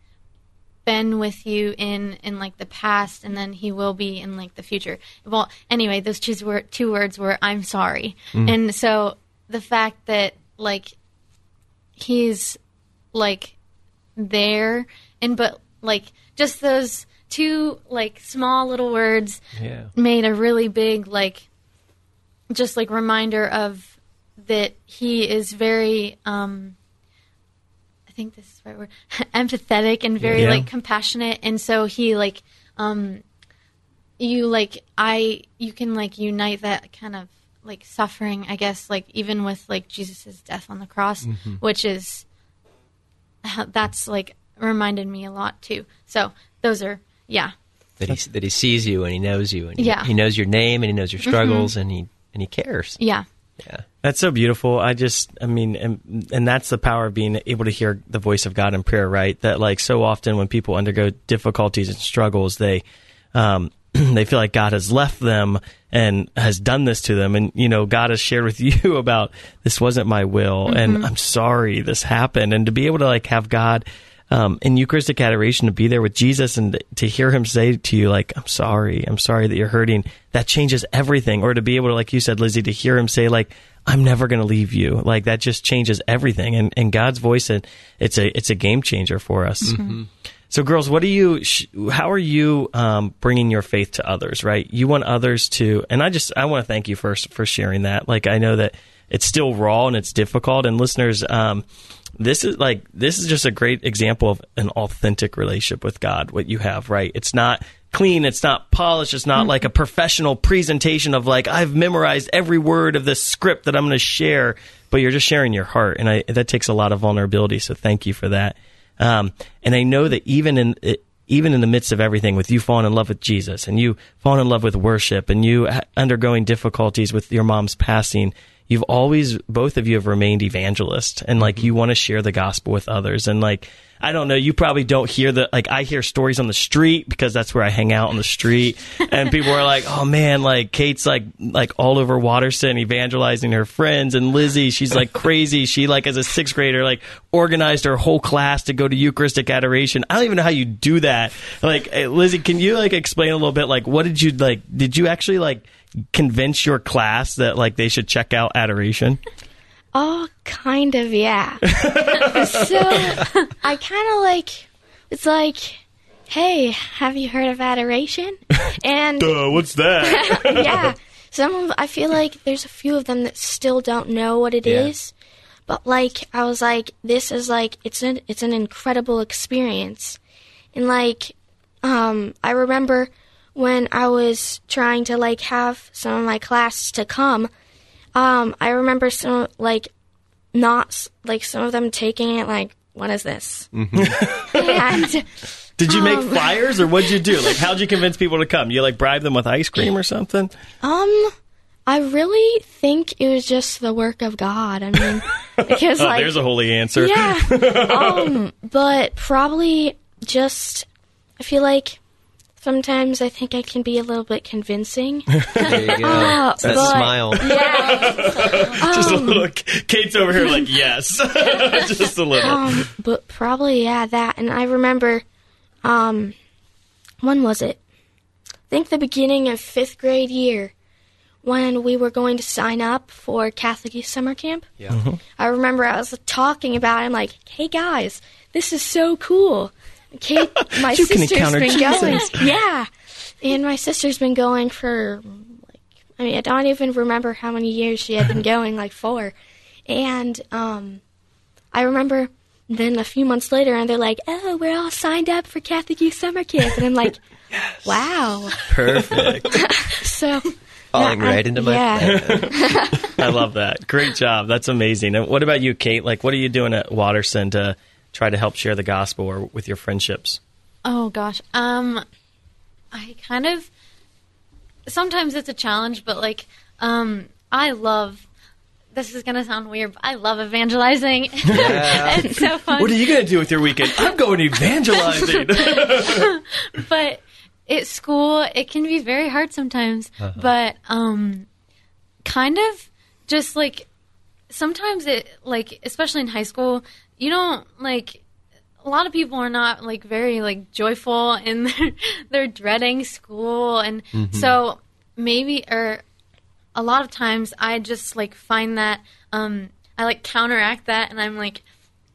Speaker 8: been with you in in like the past and then he will be in like the future. Well anyway those two, wor- two words were i'm sorry. And so the fact that like he's like there and but like just those two like small little words
Speaker 2: Yeah.
Speaker 8: made a really big like just like reminder of that he is very um I think this is the right word empathetic and very
Speaker 1: Yeah.
Speaker 8: like compassionate and so he like um you like I you can like unite that kind of like suffering I guess like even with like Jesus's death on the cross which is that's like reminded me a lot too so those are yeah
Speaker 2: That he that he sees you and he knows you and he,
Speaker 8: Yeah.
Speaker 2: he knows your name and he knows your struggles and he and he cares.
Speaker 8: yeah
Speaker 2: Yeah.
Speaker 1: That's so beautiful. I just, I mean, and, and that's the power of being able to hear the voice of God in prayer, right? That like so often when people undergo difficulties and struggles, they, um, they feel like God has left them and has done this to them. And, you know, God has shared with you about this wasn't my will and I'm sorry this happened. And to be able to like have God, um, in Eucharistic adoration to be there with Jesus and to hear him say to you, like, I'm sorry, I'm sorry that you're hurting, that changes everything. Or to be able to, like you said, Lizzy, to hear him say, like, I'm never going to leave you. Like that just changes everything. And, and God's voice, it, it's a, it's a game changer for us. So, girls, what do you? Sh- how are you um, bringing your faith to others? Right, you want others to, and I just I want to thank you first for sharing that. Like, I know that it's still raw and it's difficult, and listeners, um, this is like this is just a great example of an authentic relationship with God. What you have, right? It's not clean. It's not polished. It's not like a professional presentation of like I've memorized every word of this script that I'm going to share. but you're just sharing your heart, and I, that takes a lot of vulnerability. So thank you for that. Um, and I know that even in even in the midst of everything, with you falling in love with Jesus and you falling in love with worship and you undergoing difficulties with your mom's passing, you've always both of you have remained evangelists and like mm-hmm. you want to share the gospel with others and like I don't know, you probably don't hear the like I hear stories on the street because that's where I hang out on the street and people are like, "Oh man, like Kate's like like all over Watterson evangelizing her friends and Lizzy, she's like crazy. She like as a 6th grader like organized her whole class to go to Eucharistic adoration. I don't even know how you do that. Like Lizzy, can you like explain a little bit like what did you like did you actually like convince your class that like they should check out adoration?
Speaker 7: Oh, kind of, yeah. so I kind of like, it's like, hey, have you heard of adoration?
Speaker 1: And Duh, what's that?
Speaker 7: yeah. Some of, I feel like there's a few of them that still don't know what it yeah. is, But like, I was like, this is like, it's an, it's an incredible experience. And like, um, I remember when I was trying to like have some of my class to come, um, I remember some like not like some of them taking it like, what is this? Mm-hmm.
Speaker 1: and did you make um, flyers or what'd you do? Like, how'd you convince people to come? You like bribe them with ice cream or something?
Speaker 7: Um, I really think it was just the work of God. I mean, because oh, like,
Speaker 1: there's a holy answer.
Speaker 7: Yeah. um, but probably just I feel like Sometimes I think I can be a little bit convincing.
Speaker 2: there you go. Uh, that but, smile.
Speaker 7: Yeah.
Speaker 1: Just um, a look. Kate's over here like, yes. Just a little.
Speaker 7: Um, but probably, yeah, that. And I remember, um, when was it? I think the beginning of fifth grade year when we were going to sign up for Catholic Youth Summer Camp.
Speaker 2: Yeah. Mm-hmm.
Speaker 7: I remember I was talking about it. I'm like, hey guys, this is so cool. Kate, my you sister's been Jesus. going. Yeah, and my sister's been going for like I mean I don't even remember how many years she had been going, like four, and um, I remember then a few months later, and they're like, "Oh, we're all signed up for Catholic Youth Summer Camp," and I'm like, yes. "Wow,
Speaker 1: perfect."
Speaker 7: so
Speaker 2: falling right into my
Speaker 7: yeah.
Speaker 1: I love that. Great job. That's amazing. And what about you, Kate? Like, what are you doing at Watterson to try to help share the gospel or with your friendships?
Speaker 8: Oh gosh, um, I kind of sometimes it's a challenge, but like, um, I love. This is gonna sound weird, but I love evangelizing. Yeah. it's so fun.
Speaker 1: What are you gonna do with your weekend? I'm going evangelizing.
Speaker 8: but at school, it can be very hard sometimes. Uh-huh. But um, kind of just like sometimes it like especially in high school you don't like a lot of people are not like very like joyful and they're, they're dreading school. And mm-hmm. so maybe or a lot of times i just like find that um i like counteract that and i'm like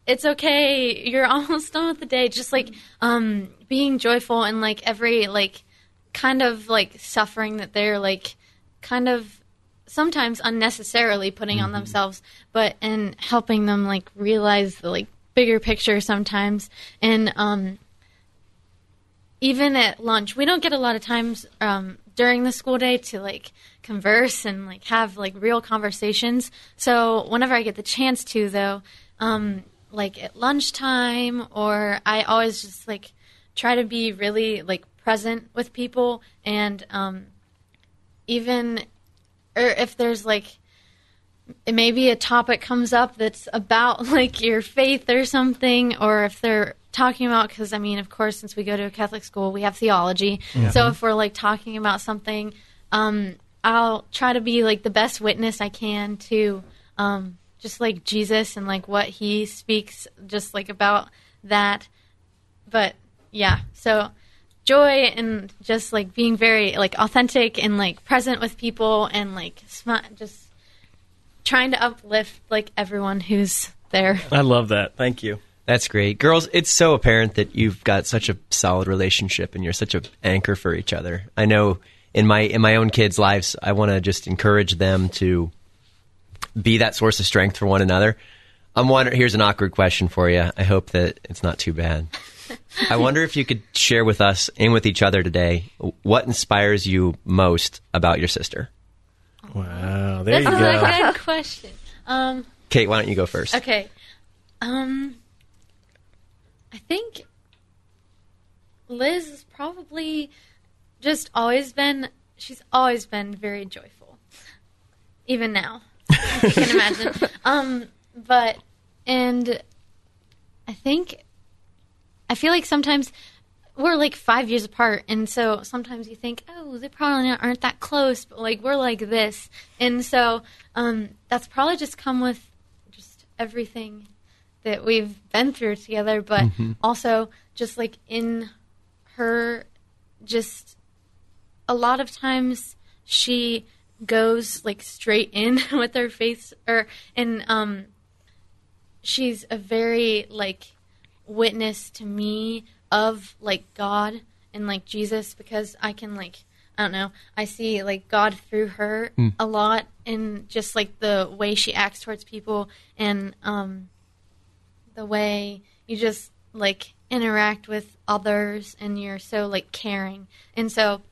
Speaker 8: it's okay. You're almost done with the day. Just like um being joyful and like every like kind of like suffering that they're like kind of sometimes unnecessarily putting mm-hmm. on themselves, but in helping them like realize the like bigger picture sometimes. And um, even at lunch, we don't get a lot of times um, during the school day to like converse and like have like real conversations. So whenever I get the chance to, though, um, like at lunchtime, or I always just like try to be really like present with people and um, even or if there's like maybe a topic comes up that's about like your faith or something or if they're talking about because i mean of course since we go to a catholic school we have theology. Yeah. so if we're like talking about something um, i'll try to be like the best witness i can to um, just like jesus and like what he speaks just like about that. But yeah. So joy and just like being very like authentic and like present with people and like sm- just trying to uplift like everyone who's there.
Speaker 1: I love that. Thank you.
Speaker 2: That's great. Girls, it's so apparent that you've got such a solid relationship and you're such an anchor for each other. I know in my in my own kids' lives, I want to just encourage them to be that source of strength for one another. I'm wondering here's an awkward question for you. I hope that it's not too bad. I wonder if you could share with us and with each other today what inspires you most about your sister.
Speaker 1: Wow, there
Speaker 8: That's
Speaker 1: you
Speaker 8: go. That's a good question. Um,
Speaker 2: Kate, why don't you go first?
Speaker 8: Okay. Um, I think Liz has probably just always been. She's always been very joyful, even now. you can imagine. Um, but and I think I feel like sometimes we're like five years apart, and so sometimes you think, oh, they probably aren't that close, but like we're like this, and so um, that's probably just come with just everything that we've been through together, but also just like in her, just a lot of times she goes like straight in with her face, or and um, she's a very like witness to me of like God and like Jesus because I can like I don't know I see like God through her a lot and just like the way she acts towards people and um the way you just like interact with others and you're so like caring and so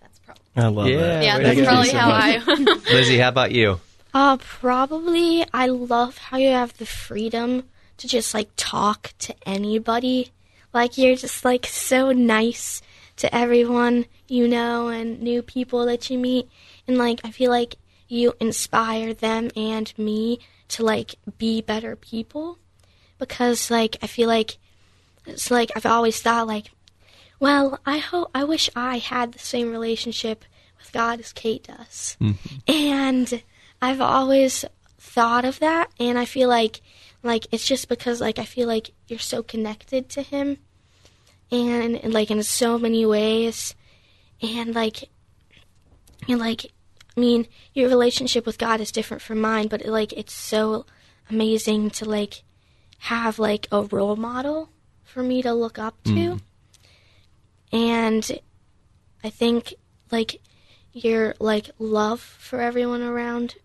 Speaker 8: that's probably
Speaker 1: I love
Speaker 2: Yeah.
Speaker 1: that.
Speaker 8: yeah that's probably
Speaker 1: so
Speaker 8: how
Speaker 1: much.
Speaker 8: I
Speaker 2: Lizzy, how about you?
Speaker 7: Uh, probably. I love how you have the freedom to just like talk to anybody. Like you're just like so nice to everyone you know and new people that you meet, and like I feel like you inspire them and me to like be better people because like I feel like it's like I've always thought like well, I hope I wish I had the same relationship with God as Kate does. Mm-hmm. And I've always thought of that and I feel like like it's just because like I feel like you're so connected to him. And, and like in so many ways. And like and like I mean your relationship with God is different from mine but like it's so amazing to like have like a role model for me to look up to. Mm. And I think like your like love for everyone around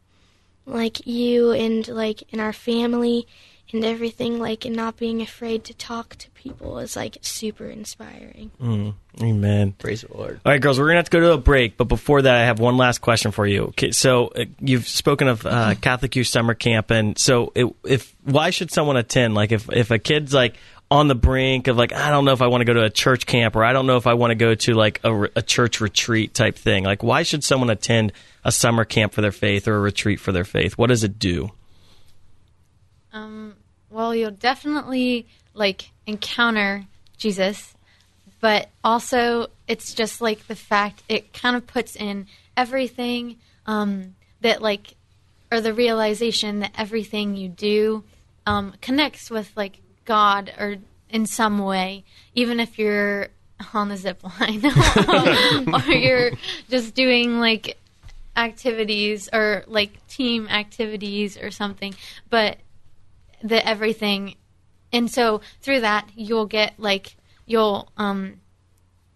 Speaker 7: like you and like in our family and everything like and not being afraid to talk to people is like super inspiring.
Speaker 1: Amen.
Speaker 2: Praise the Lord.
Speaker 1: All right, girls, we're going to have to go to a break. But before that, I have one last question for you. Okay, so uh, you've spoken of uh, Catholic Youth Summer Camp. And so it, if why should someone attend? Like if, if a kid's like on the brink of like, I don't know if I want to go to a church camp or I don't know if I want to go to like a, a church retreat type thing. Like why should someone attend a summer camp for their faith or a retreat for their faith? What does it do?
Speaker 8: Um, well, you'll definitely like encounter Jesus, but also it's just like the fact it kind of puts in everything um, that like, or the realization that everything you do um, connects with like God or in some way, even if you're on the zip line or you're just doing like activities or like team activities or something, but the everything and so through that you'll get like you'll um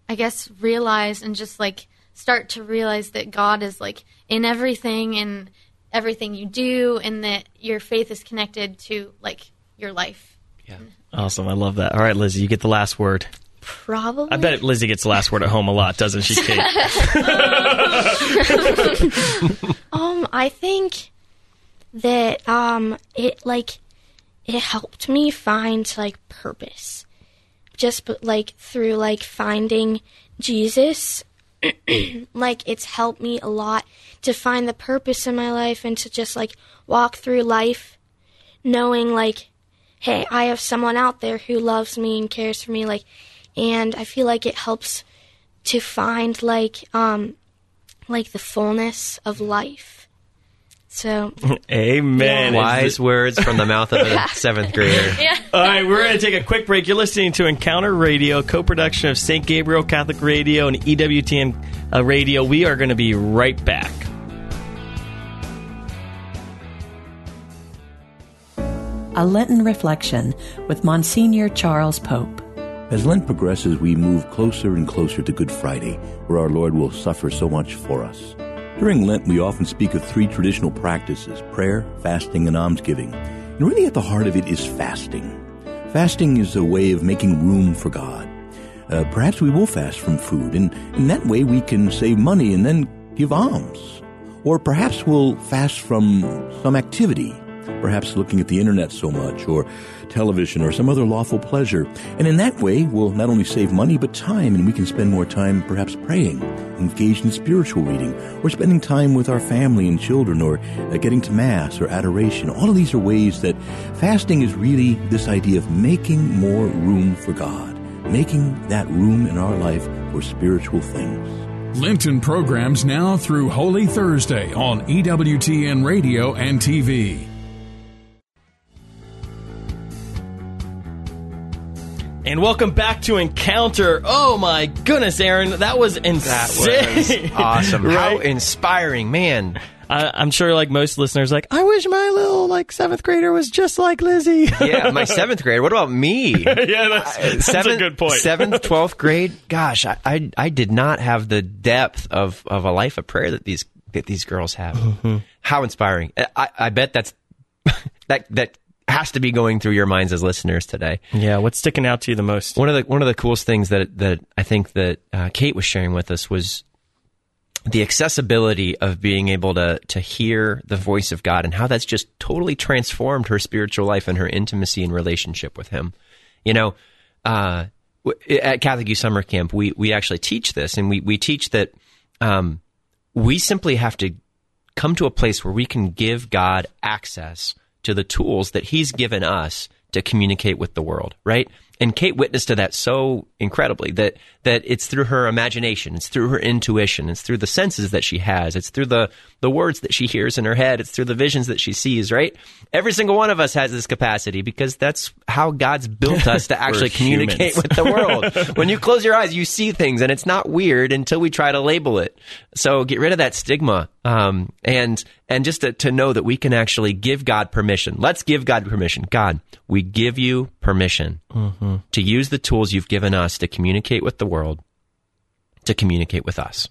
Speaker 8: i guess realize and just like start to realize that god is like in everything and everything you do and that your faith is connected to like your life
Speaker 2: Yeah.
Speaker 1: Awesome. I love that. All right, Lizzy, you get the last word.
Speaker 7: Probably.
Speaker 1: I bet Lizzy gets the last word at home a lot, doesn't she, Kate?
Speaker 7: Um, I think that um it like it helped me find like purpose. Just like through like finding Jesus like it's helped me a lot to find the purpose in my life and to just like walk through life knowing like hey, I have someone out there who loves me and cares for me like and I feel like it helps to find like um like the fullness of life. So
Speaker 1: Amen.
Speaker 2: Wise words from the mouth of a seventh grader.
Speaker 1: All right, we're going to take a quick break. You're listening to Encounter Radio, co-production of St. Gabriel Catholic Radio and EWTN uh, Radio. We are going to be right back.
Speaker 9: A Lenten Reflection with Monsignor Charles Pope.
Speaker 10: As Lent progresses, we move closer and closer to Good Friday, where our Lord will suffer so much for us. During Lent, we often speak of three traditional practices prayer, fasting, and almsgiving. And really, at the heart of it is fasting. Fasting is a way of making room for God. Uh, perhaps we will fast from food, and in that way, we can save money and then give alms. Or perhaps we'll fast from some activity, perhaps looking at the internet so much, or television, or some other lawful pleasure. And in that way, we'll not only save money, but time, and we can spend more time perhaps praying, engaged in spiritual reading, or spending time with our family and children, or uh, getting to Mass or adoration. All of these are ways that fasting is really this idea of making more room for God, making that room in our life for spiritual things.
Speaker 11: Lenten programs now through Holy Thursday on EWTN Radio and TV.
Speaker 1: And welcome back to Encounter. Oh my goodness, Aaron, that was insane.
Speaker 2: That was awesome. right? How inspiring, man.
Speaker 1: I, am sure, like most listeners, like I wish my little like seventh grader was just like Lizzy.
Speaker 2: yeah, my seventh grader. What about me?
Speaker 1: yeah, that's, that's seventh, a good point.
Speaker 2: seventh, twelfth grade. Gosh, I, I, I did not have the depth of of a life of prayer that these that these girls have. Mm-hmm. How inspiring! I, I bet that's that that has to be going through your minds as listeners today.
Speaker 1: Yeah, what's sticking out to you the most?
Speaker 2: One of the one of the coolest things that that I think that uh, Kate was sharing with us was the accessibility of being able to to hear the voice of God and how that's just totally transformed her spiritual life and her intimacy and relationship with Him. You know, uh, at Catholic Youth Summer Camp, we we actually teach this, and we we teach that um, we simply have to come to a place where we can give God access to the tools that He's given us to communicate with the world, right? And Kate witnessed to that so incredibly that that it's through her imagination, it's through her intuition, it's through the senses that she has, it's through the the words that she hears in her head, it's through the visions that she sees, right? Every single one of us has this capacity because that's how God's built us to actually communicate with the world. when you close your eyes, you see things and it's not weird until we try to label it. So get rid of that stigma. Um, and and just to, to know that we can actually give God permission. Let's give God permission. God, we give you permission mm-hmm. to use the tools you've given us to communicate with the world, to communicate with us.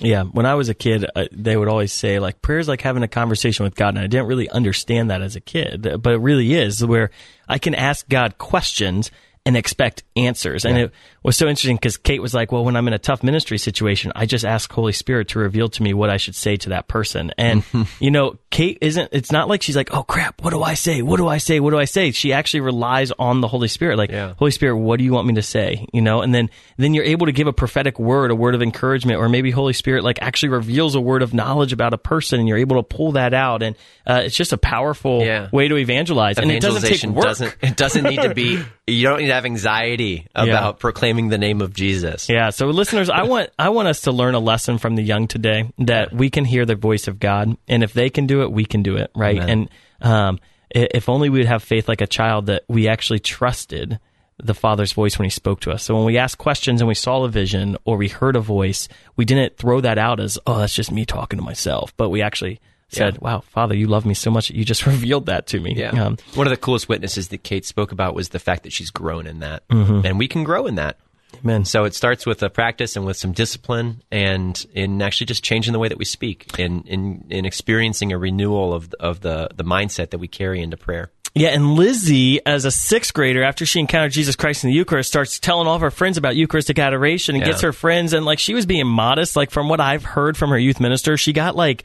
Speaker 1: Yeah, when I was a kid, uh, they would always say like prayer is like having a conversation with God, and I didn't really understand that as a kid, but it really is where I can ask God questions and expect answers. Yeah. And it was so interesting because Kate was like, well, when I'm in a tough ministry situation, I just ask Holy Spirit to reveal to me what I should say to that person. And, you know, Kate isn't, it's not like she's like, oh crap, what do I say? What do I say? What do I say? She actually relies on the Holy Spirit. Like, yeah. Holy Spirit, what do you want me to say? You know, and then, then you're able to give a prophetic word, a word of encouragement, or maybe Holy Spirit like actually reveals a word of knowledge about a person and you're able to pull that out. And, uh, it's just a powerful yeah. way to evangelize. And it doesn't take work.
Speaker 2: Doesn't, it doesn't need to be, you don't need to have anxiety about yeah. proclaiming the name of Jesus.
Speaker 1: Yeah. So listeners, I want I want us to learn a lesson from the young today that we can hear the voice of God, and if they can do it, we can do it, right? Amen. And um, if only we would have faith like a child that we actually trusted the Father's voice when He spoke to us. So when we asked questions and we saw a vision or we heard a voice, we didn't throw that out as, oh, that's just me talking to myself, but we actually said, yeah. "Wow, Father, you love me so much that you just revealed that to me."
Speaker 2: Yeah. Um, One of the coolest witnesses that Kate spoke about was the fact that she's grown in that, mm-hmm. and we can grow in that.
Speaker 1: Amen.
Speaker 2: So it starts with a practice and with some discipline, and in actually just changing the way that we speak, and in, in experiencing a renewal of of the the mindset that we carry into prayer.
Speaker 1: Yeah, and Lizzy, as a sixth grader, after she encountered Jesus Christ in the Eucharist, starts telling all of her friends about Eucharistic adoration and yeah. gets her friends. And like she was being modest. Like from what I've heard from her youth minister, she got like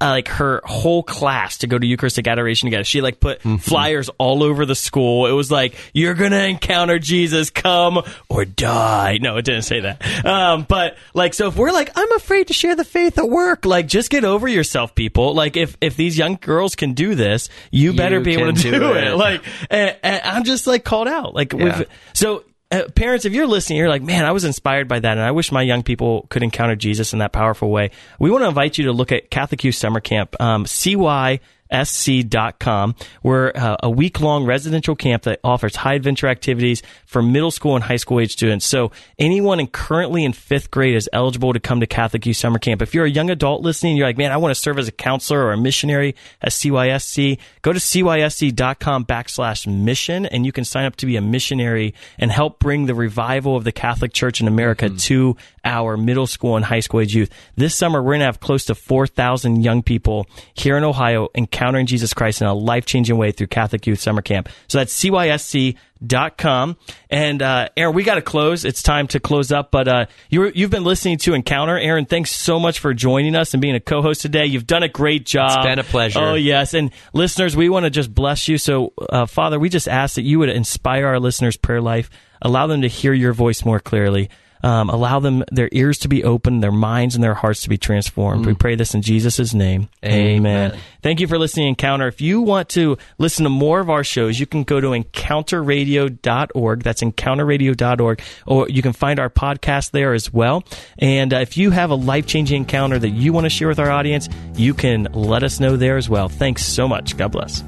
Speaker 1: uh, like her whole class to go to Eucharistic adoration together. She like put mm-hmm. flyers all over the school. It was like you're gonna encounter Jesus, come or die. No, it didn't say that. Um, but like so, if we're like I'm afraid to share the faith at work, like just get over yourself, people. Like if if these young girls can do this, you, you better be able to do, do it. it. Like, and, and I'm just like called out. Like, yeah. so uh, parents, if you're listening, you're like, man, I was inspired by that, and I wish my young people could encounter Jesus in that powerful way. We want to invite you to look at Catholic Youth Summer Camp, um, CY sc.com. We're uh, a week long residential camp that offers high adventure activities for middle school and high school age students. So anyone in currently in fifth grade is eligible to come to Catholic Youth Summer Camp. If you're a young adult listening, you're like, man, I want to serve as a counselor or a missionary at CYSC, go to cysc.com backslash mission and you can sign up to be a missionary and help bring the revival of the Catholic Church in America mm-hmm. to our middle school and high school age youth. This summer, we're going to have close to 4,000 young people here in Ohio and encountering Jesus Christ in a life changing way through Catholic Youth Summer Camp. So that's CYSC dot com. And uh aaron we got to close. It's time to close up but uh you you've been listening to encounter. Aaron thanks so much for joining us and being a co-host today. You've done a great job.
Speaker 2: It's been a pleasure.
Speaker 1: oh yes. And listeners we want to just bless you. So uh, father we just ask that you would inspire our listeners prayer life. Allow them to hear your voice more clearly um, allow them their ears to be open their minds and their hearts to be transformed we pray this in jesus' name
Speaker 2: Amen.
Speaker 1: Thank you for listening Encounter. If you want to listen to more of our shows, you can go to encounterradio.org. That's encounterradio.org. Or you can find our podcast there as well. And uh, if you have a life changing encounter that you want to share with our audience, you can let us know there as well. Thanks so much. God bless.